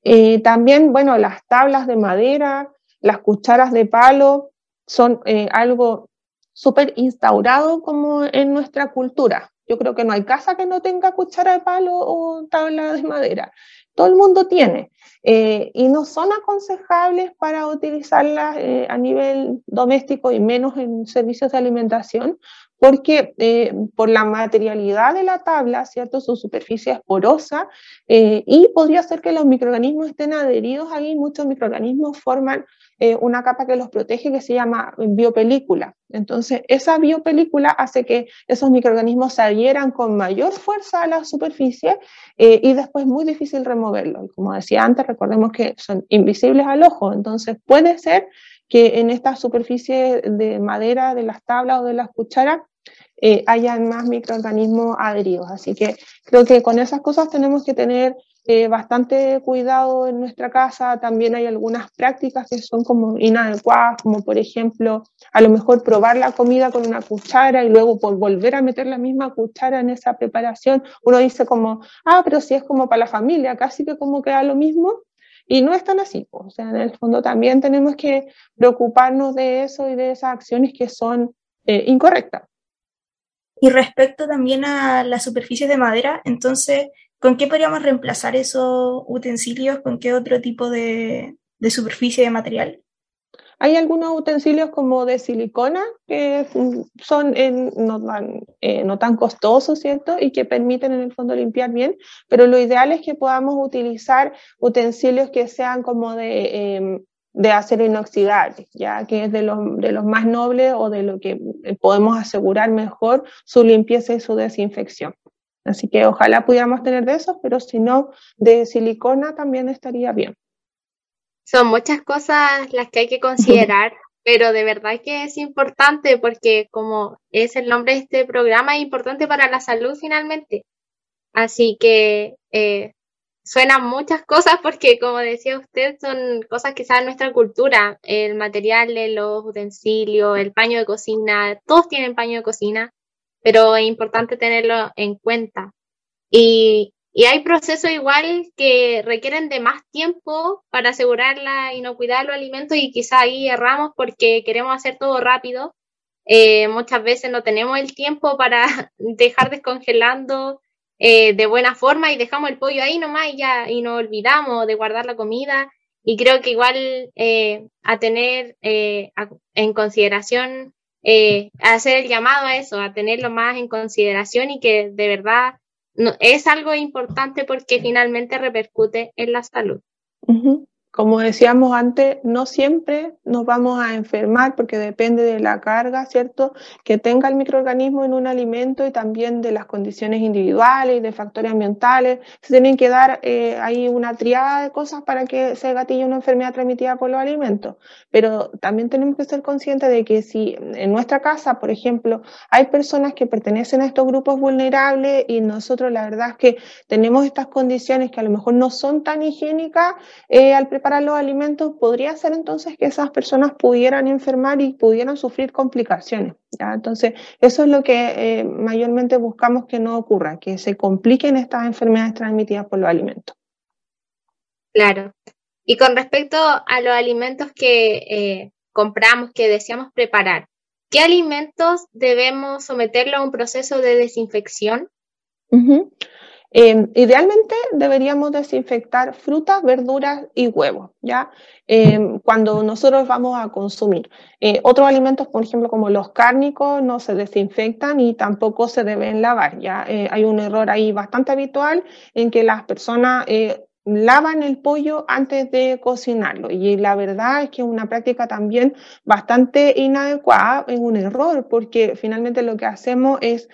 Eh, también, bueno, las tablas de madera, las cucharas de palo son eh, algo súper instaurado como en nuestra cultura. Yo creo que no hay casa que no tenga cuchara de palo o tabla de madera. Todo el mundo tiene. Eh, y no son aconsejables para utilizarlas a nivel doméstico y menos en servicios de alimentación, porque eh, por la materialidad de la tabla, ¿cierto? Su superficie es porosa eh, y podría ser que los microorganismos estén adheridos ahí. Muchos microorganismos forman eh, una capa que los protege que se llama biopelícula. Entonces, esa biopelícula hace que esos microorganismos se adhieran con mayor fuerza a la superficie y después es muy difícil removerlo. como decía antes, recordemos que son invisibles al ojo, entonces puede ser que en esta superficie de madera de las tablas o de las cucharas eh, hayan más microorganismos adheridos. Así que creo que con esas cosas tenemos que tener eh, bastante cuidado en nuestra casa. También hay algunas prácticas que son como inadecuadas, como por ejemplo, a lo mejor probar la comida con una cuchara y luego por volver a meter la misma cuchara en esa preparación. Uno dice como, ah, pero si es como para la familia, casi que como queda lo mismo. Y no es tan así, o sea, en el fondo también tenemos que preocuparnos de eso y de esas acciones que son eh, incorrectas. Y respecto también a las superficies de madera, entonces, ¿con qué podríamos reemplazar esos utensilios? ¿Con qué otro tipo de, de superficie de material? Hay algunos utensilios como de silicona que son no, tan, eh, no, tan, costosos, ¿cierto? Y que permiten en el fondo limpiar bien, pero lo ideal es que podamos utilizar utensilios que sean como de, em, de acero inoxidable, ya que es de los, de los más nobles o de lo que podemos asegurar mejor su limpieza y su desinfección. Así que ojalá pudiéramos tener de esos, pero si no, de silicona también estaría bien. Son muchas cosas las que hay que considerar, pero de verdad que es importante porque como es el nombre de este programa, es importante para la salud finalmente. Así que eh, suenan muchas cosas porque, como decía usted, son cosas que saben nuestra cultura. El material los utensilios, el paño de cocina, todos tienen paño de cocina, pero es importante tenerlo en cuenta. Y, y hay procesos igual que requieren de más tiempo para asegurar la inocuidad de los alimentos y quizá ahí erramos porque queremos hacer todo rápido. Eh, muchas veces no tenemos el tiempo para dejar descongelando eh, de buena forma y dejamos el pollo ahí nomás y ya y nos olvidamos de guardar la comida y creo que igual eh, a tener eh, en consideración hacer el llamado a eso a tenerlo más en consideración y que de verdad no, es algo importante porque finalmente repercute en la salud. Como decíamos antes, no siempre nos vamos a enfermar porque depende de la carga, ¿cierto? Que tenga el microorganismo en un alimento y también de las condiciones individuales y de factores ambientales. Se tienen que dar eh, ahí una triada de cosas para que se gatille una enfermedad transmitida por los alimentos. Pero también tenemos que ser conscientes de que si en nuestra casa, por ejemplo, hay personas que pertenecen a estos grupos vulnerables y nosotros la verdad es que tenemos estas condiciones que a lo mejor no son tan higiénicas eh, al preparar para los alimentos, podría ser entonces que esas personas pudieran enfermar y pudieran sufrir complicaciones. Entonces, eso es lo que eh, mayormente buscamos que no ocurra, que se compliquen estas enfermedades transmitidas por los alimentos. Claro. Y con respecto a los alimentos que eh, compramos, que deseamos preparar, ¿qué alimentos debemos someterlo a un proceso de desinfección? Em, idealmente deberíamos desinfectar frutas, verduras y huevos, ¿ya? Em, cuando nosotros vamos a consumir. Eh, otros alimentos, por ejemplo, como los cárnicos, no se desinfectan y tampoco se deben lavar, ¿ya? Eh, hay un error ahí bastante habitual en que las personas eh, lavan el pollo antes de cocinarlo. Y la verdad es que es una práctica también bastante inadecuada, es un error, porque finalmente lo que hacemos es,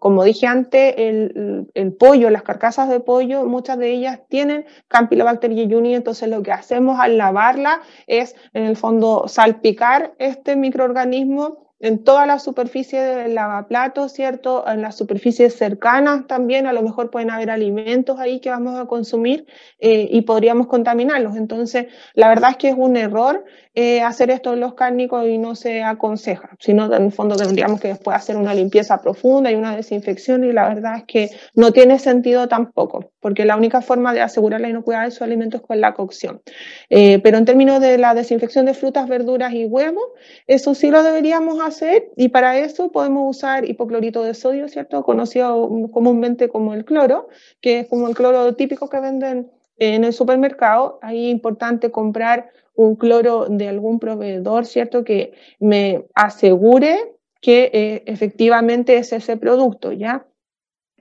como dije antes, el, pollo, las carcasas de pollo, muchas de ellas tienen Campylobacter jejuni, entonces lo que hacemos al lavarla es, en el fondo, salpicar este microorganismo en toda la superficie del lavaplatos, ¿cierto? En las superficies cercanas también, a lo mejor pueden haber alimentos ahí que vamos a consumir eh, y podríamos contaminarlos. Entonces, la verdad es que es un error eh, hacer esto en los cárnicos y no se aconseja, sino en el fondo tendríamos que después hacer una limpieza profunda y una desinfección y la verdad es que no tiene sentido tampoco, porque la única forma de asegurar la inocuidad de esos alimentos es con la cocción. Eh, pero en términos de la desinfección de frutas, verduras y huevos, eso sí lo deberíamos hacer y para eso podemos usar hipoclorito de sodio, ¿cierto? Conocido comúnmente como el cloro, que es como el cloro típico que venden en el supermercado. Ahí es importante comprar un cloro de algún proveedor, ¿cierto? Que me asegure que eh, efectivamente es ese producto, ¿ya?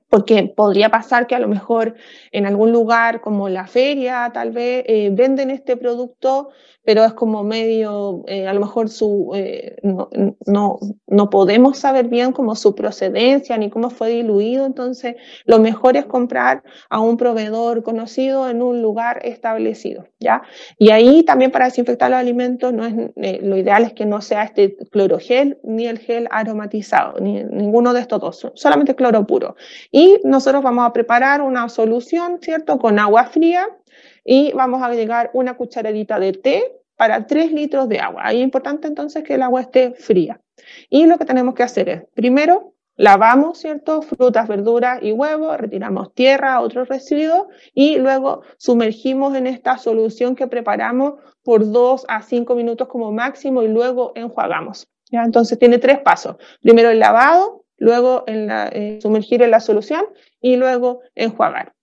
Porque podría pasar que a lo mejor en algún lugar como la feria, tal vez, eh, venden este producto pero es como medio, eh, a lo mejor su, eh, no, no, no, podemos saber bien cómo su procedencia ni cómo fue diluido, entonces lo mejor es comprar a un proveedor conocido en un lugar establecido, ¿ya? Y ahí también para desinfectar los alimentos no es, lo ideal es que no sea este clorogel ni el gel aromatizado, ni ninguno de estos dos, solamente cloro puro. Y nosotros vamos a preparar una solución, ¿cierto? Con agua fría y vamos a agregar una cucharadita de té para 3 litros de agua. Ahí es importante entonces que el agua esté fría. Y lo que tenemos que hacer es, primero, lavamos, ¿cierto? Frutas, verduras y huevos, retiramos tierra, otros residuos y luego sumergimos en esta solución que preparamos por 2 a 5 minutos como máximo y luego enjuagamos. ¿ya? Entonces tiene tres pasos. Primero el lavado, luego en eh, sumergir en la solución y luego enjuagar.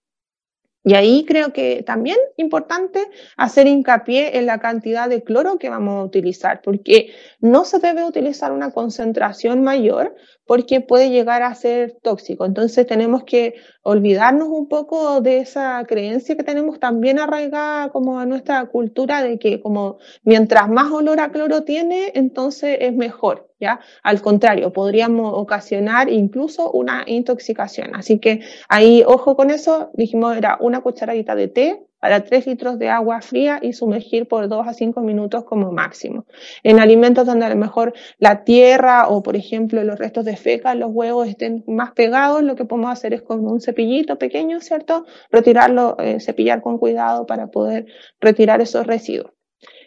Y ahí creo que también importante hacer hincapié en la cantidad de cloro que vamos a utilizar, porque no se debe utilizar una concentración mayor porque puede llegar a ser tóxico. Entonces tenemos que olvidarnos un poco de esa creencia que tenemos también arraigada como a nuestra cultura de que como mientras más olor a cloro tiene, entonces es mejor. ¿ya? Al contrario, podríamos ocasionar incluso una intoxicación. Así que ahí, ojo con eso, dijimos era una cucharadita de té para 3 litros de agua fría y sumergir por 2 a 5 minutos como máximo. En alimentos donde a lo mejor la tierra o, por ejemplo, los restos de feca, los huevos estén más pegados, lo que podemos hacer es con un cepillito pequeño, ¿cierto? Retirarlo, eh, cepillar con cuidado para poder retirar esos residuos.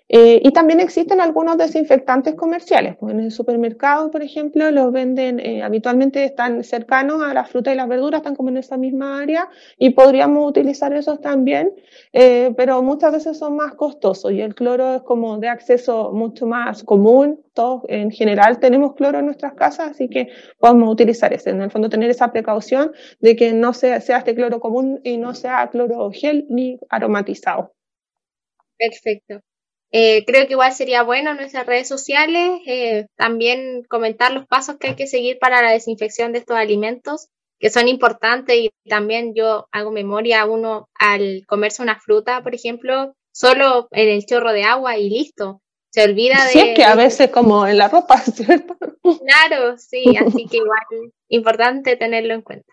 Eh, y también existen algunos desinfectantes comerciales. Pues en el supermercado, por ejemplo, los venden, eh, habitualmente están cercanos a la fruta y las verduras, están como en esa misma área y podríamos utilizar esos también, eh, pero muchas veces son más costosos y el cloro es como de acceso mucho más común. Todos en general tenemos cloro en nuestras casas, así que podemos utilizar ese. En el fondo, tener esa precaución de que no sea, sea este cloro común y no sea cloro gel ni aromatizado. Perfecto. Eh, creo que igual sería bueno en nuestras redes sociales eh, también comentar los pasos que hay que seguir para la desinfección de estos alimentos, que son importantes y también yo hago memoria a uno al comerse una fruta, por ejemplo, solo en el chorro de agua y listo. Se olvida de... Sí, es que a veces como en la ropa, ¿cierto? Claro, sí, así que igual importante tenerlo en cuenta.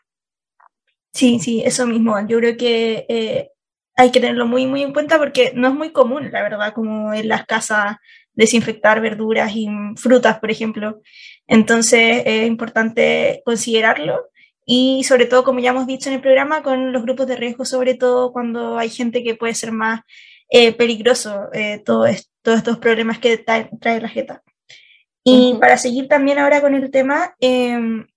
Sí, sí, eso mismo. Yo creo que eh, hay que tenerlo muy, muy en cuenta porque no es muy común, la verdad, como en las casas desinfectar verduras y frutas, por ejemplo. Entonces es importante considerarlo y sobre todo, como ya hemos dicho en el programa, con los grupos de riesgo, sobre todo cuando hay gente que puede ser más eh, peligroso, eh, todos estos problemas que trae, la jeta. Y para seguir también ahora con el tema, em,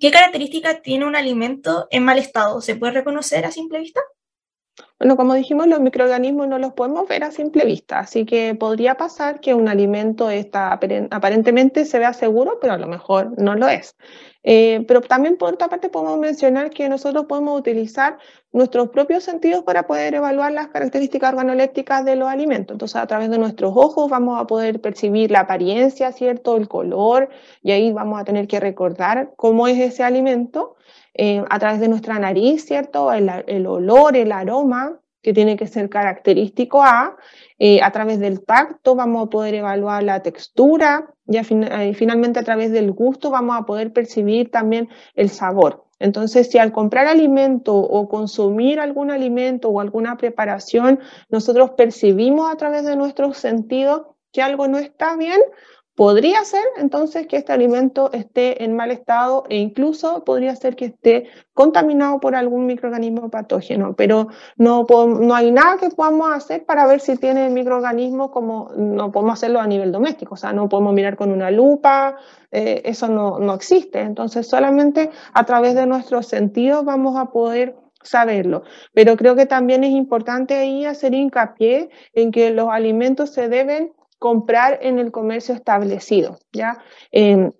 ¿qué características tiene un alimento en mal estado? ¿Se puede reconocer a simple vista? Bueno, como dijimos, los microorganismos no los podemos ver a simple vista, así que podría pasar que un alimento está, aparentemente se vea seguro, pero a lo mejor no lo es. Eh, pero también por otra parte podemos mencionar que nosotros podemos utilizar nuestros propios sentidos para poder evaluar las características organolépticas de los alimentos. Entonces, a través de nuestros ojos vamos a poder percibir la apariencia, ¿cierto? El color, y ahí vamos a tener que recordar cómo es ese alimento. Eh, a través de nuestra nariz, ¿cierto? El, olor, el aroma, que tiene que ser característico a. Eh, a través del tacto vamos a poder evaluar la textura y eh, finalmente a través del gusto vamos a poder percibir también el sabor. Entonces, si al comprar alimento o consumir algún alimento o alguna preparación, nosotros percibimos a través de nuestros sentidos que algo no está bien, Podría ser entonces que este alimento esté en mal estado e incluso podría ser que esté contaminado por algún microorganismo patógeno, pero no, hay nada que podamos hacer para ver si tiene el microorganismo como no podemos hacerlo a nivel doméstico, o sea, no podemos mirar con una lupa, eh, eso no, no existe. Entonces, solamente a través de nuestros sentidos vamos a poder saberlo. Pero creo que también es importante ahí hacer hincapié en que los alimentos se deben comprar en el comercio establecido, ¿ya? Em,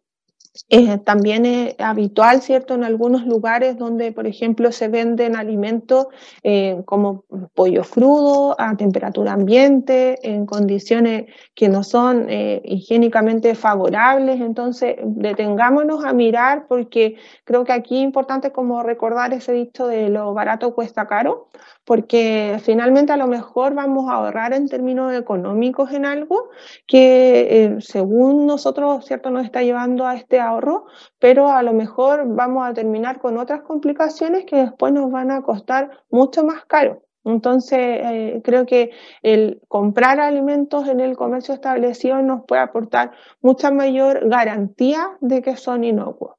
también es habitual, ¿cierto?, en algunos lugares donde, por ejemplo, se venden alimentos eh, como pollo crudo a temperatura ambiente, en condiciones que no son eh, higiénicamente favorables. Entonces, detengámonos a mirar porque creo que aquí es importante como recordar ese dicho de lo barato cuesta caro, porque finalmente a lo mejor vamos a ahorrar en términos económicos en algo que según nosotros, ¿cierto?, nos está llevando a este ahorro, pero a lo mejor vamos a terminar con otras complicaciones que después nos van a costar mucho más caro. Entonces, eh, creo que el comprar alimentos en el comercio establecido nos puede aportar mucha mayor garantía de que son inocuos.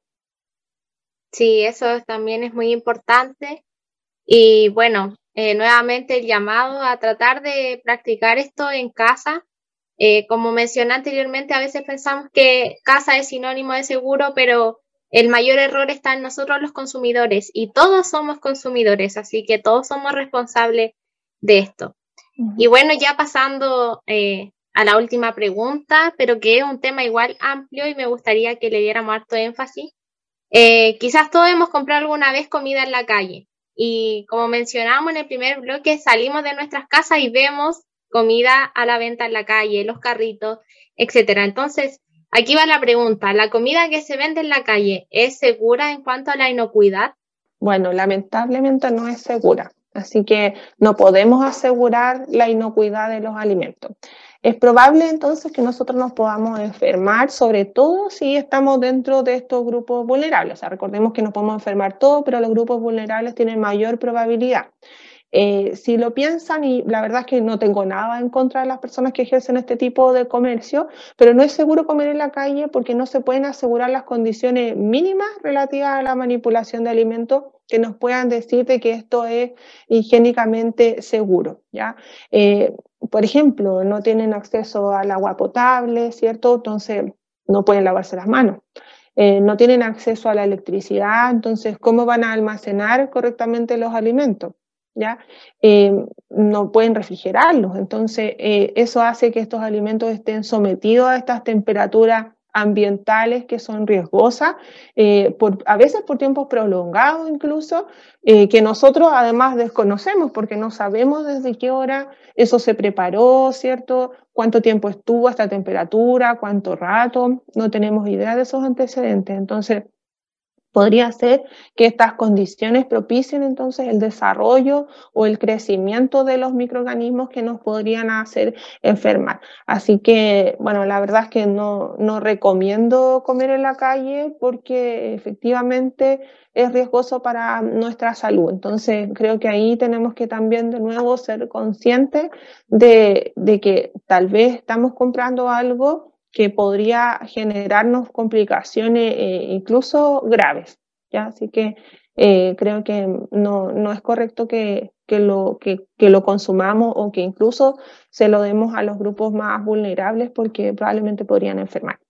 Sí, eso también es muy importante. Y bueno, eh, nuevamente el llamado a tratar de practicar esto en casa eh, como mencioné anteriormente, a veces pensamos que casa es sinónimo de seguro, pero el mayor error está en nosotros los consumidores y todos somos consumidores, así que todos somos responsables de esto. Y bueno, ya pasando eh, a la última pregunta, pero que es un tema igual amplio y me gustaría que le diéramos harto énfasis. Eh, quizás todos hemos comprado alguna vez comida en la calle y como mencionamos en el primer bloque, salimos de nuestras casas y vemos comida a la venta en la calle, los carritos, etcétera. Entonces, aquí va la pregunta, ¿la comida que se vende en la calle es segura en cuanto a la inocuidad? Bueno, lamentablemente no es segura, así que no podemos asegurar la inocuidad de los alimentos. Es probable entonces que nosotros nos podamos enfermar, sobre todo si estamos dentro de estos grupos vulnerables. O sea, recordemos que nos podemos enfermar todos, pero los grupos vulnerables tienen mayor probabilidad. Eh, si lo piensan, y la verdad es que no tengo nada en contra de las personas que ejercen este tipo de comercio, pero no es seguro comer en la calle porque no se pueden asegurar las condiciones mínimas relativas a la manipulación de alimentos que nos puedan decir de que esto es higiénicamente seguro. ¿ya? Eh, por ejemplo, no tienen acceso al agua potable, ¿cierto? Entonces no pueden lavarse las manos. Eh, no tienen acceso a la electricidad, entonces, ¿cómo van a almacenar correctamente los alimentos? ¿Ya? Eh, no pueden refrigerarlos. Entonces, eh, eso hace que estos alimentos estén sometidos a estas temperaturas ambientales que son riesgosas, eh, por, a veces por tiempos prolongados incluso, que nosotros además desconocemos porque no sabemos desde qué hora eso se preparó, ¿cierto? Cuánto tiempo estuvo a esta temperatura, cuánto rato, no tenemos idea de esos antecedentes. Entonces, podría ser que estas condiciones propicien entonces el desarrollo o el crecimiento de los microorganismos que nos podrían hacer enfermar. Así que, bueno, la verdad es que no, no recomiendo comer en la calle porque efectivamente es riesgoso para nuestra salud. Entonces, creo que ahí tenemos que también de nuevo ser conscientes de, de que tal vez estamos comprando algo que podría generarnos complicaciones eh, incluso graves. ¿ya? Así que eh, creo que no, no es correcto que, que lo, que, que, lo consumamos o que incluso se lo demos a los grupos más vulnerables porque probablemente podrían enfermar.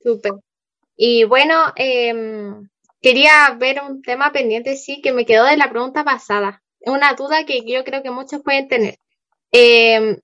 Súper. Y bueno, em, quería ver un tema pendiente, sí, que me quedó de la pregunta pasada. Una duda que yo creo que muchos pueden tener. Eh,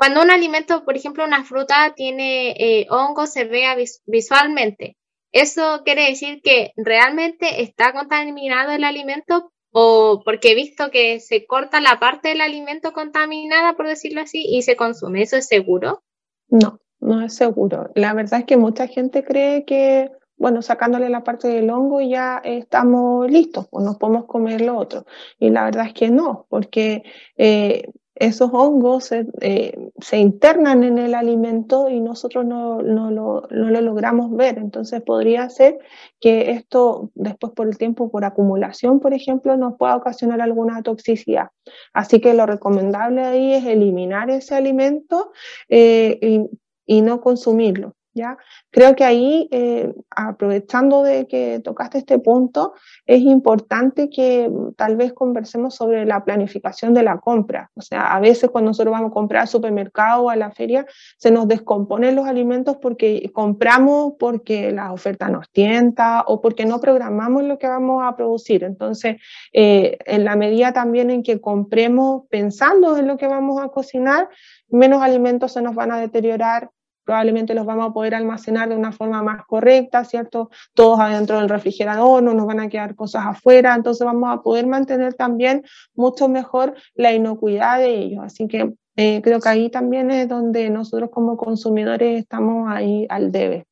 cuando un alimento, por ejemplo, una fruta tiene eh, hongo, se vea visualmente. ¿Eso quiere decir que realmente está contaminado el alimento? ¿O porque he visto que se corta la parte del alimento contaminada, por decirlo así, y se consume? ¿Eso es seguro? No, no es seguro. La verdad es que mucha gente cree que, bueno, sacándole la parte del hongo ya estamos listos o nos podemos comer lo otro. Y la verdad es que no, porque eh, esos hongos se, eh, se, internan en el alimento y nosotros no, no, lo, no, lo, logramos ver. Entonces podría ser que esto después por el tiempo, por acumulación, por ejemplo, nos pueda ocasionar alguna toxicidad. Así que lo recomendable ahí es eliminar ese alimento eh, y, y no consumirlo. ¿Ya? Creo que ahí, eh, aprovechando de que tocaste este punto, es importante que mm, tal vez conversemos sobre la planificación de la compra. O sea, a veces cuando nosotros vamos a comprar al supermercado o a la feria, se nos descomponen los alimentos porque compramos porque la oferta nos tienta o porque no programamos lo que vamos a producir. Entonces, eh, en la medida también en que compremos pensando en lo que vamos a cocinar, menos alimentos se nos van a deteriorar probablemente los vamos a poder almacenar de una forma más correcta, ¿cierto? Todos adentro del refrigerador, no nos van a quedar cosas afuera, entonces vamos a poder mantener también mucho mejor la inocuidad de ellos. Así que eh, creo que ahí también es donde nosotros como consumidores estamos ahí al debe.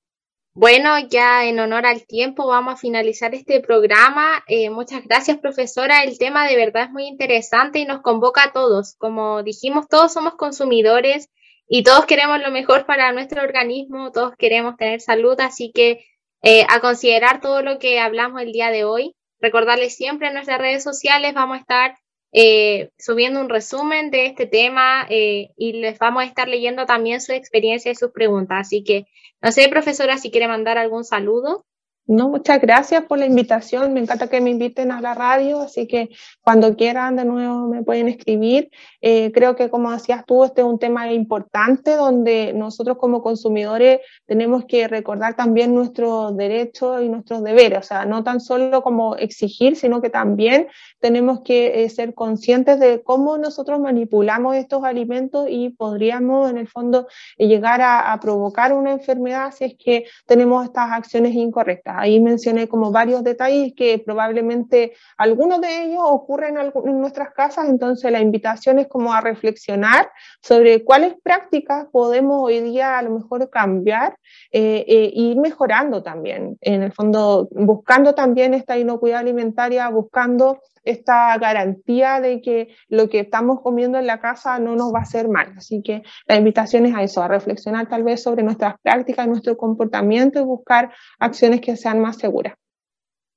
Bueno, ya en honor al tiempo vamos a finalizar este programa. Eh, muchas gracias, profesora. El tema de verdad es muy interesante y nos convoca a todos. Como dijimos, todos somos consumidores y todos queremos lo mejor para nuestro organismo, todos queremos tener salud, así que eh, a considerar todo lo que hablamos el día de hoy. Recordarles siempre en nuestras redes sociales vamos a estar eh, subiendo un resumen de este tema eh, y les vamos a estar leyendo también su experiencia y sus preguntas. Así que, no sé, profesora, si quiere mandar algún saludo. No, muchas gracias por la invitación. Me encanta que me inviten a la radio, así que cuando quieran de nuevo me pueden escribir. Eh, creo que como decías tú, este es un tema importante donde nosotros como consumidores tenemos que recordar también nuestros derechos y nuestros deberes. O sea, no tan solo como exigir, sino que también tenemos que eh, ser conscientes de cómo nosotros manipulamos estos alimentos y podríamos en el fondo llegar a, a provocar una enfermedad si es que tenemos estas acciones incorrectas. Ahí mencioné como varios detalles que probablemente algunos de ellos ocurren en nuestras casas, entonces la invitación es como a reflexionar sobre cuáles prácticas podemos hoy día a lo mejor cambiar eh, e ir mejorando también, en el fondo buscando también esta inocuidad alimentaria, buscando esta garantía de que lo que estamos comiendo en la casa no nos va a hacer mal. Así que la invitación es a eso, a reflexionar tal vez sobre nuestras prácticas, nuestro comportamiento y buscar acciones que sean más seguras.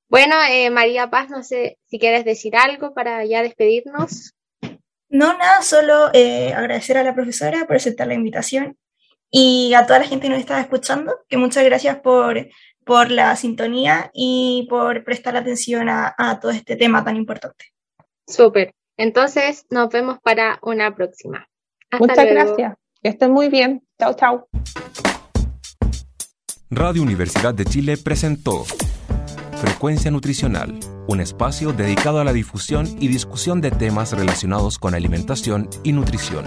Bueno, eh, María Paz, no sé si quieres decir algo para ya despedirnos. No, nada, solo eh, agradecer a la profesora por aceptar la invitación y a toda la gente que nos está escuchando, que muchas gracias por, por la sintonía y por prestar atención a, todo este tema tan importante. Súper. Entonces, nos vemos para una próxima. muchas gracias. Que estén muy bien. Chao, chao. Radio Universidad de Chile presentó Frecuencia Nutricional, un espacio dedicado a la difusión y discusión de temas relacionados con alimentación y nutrición.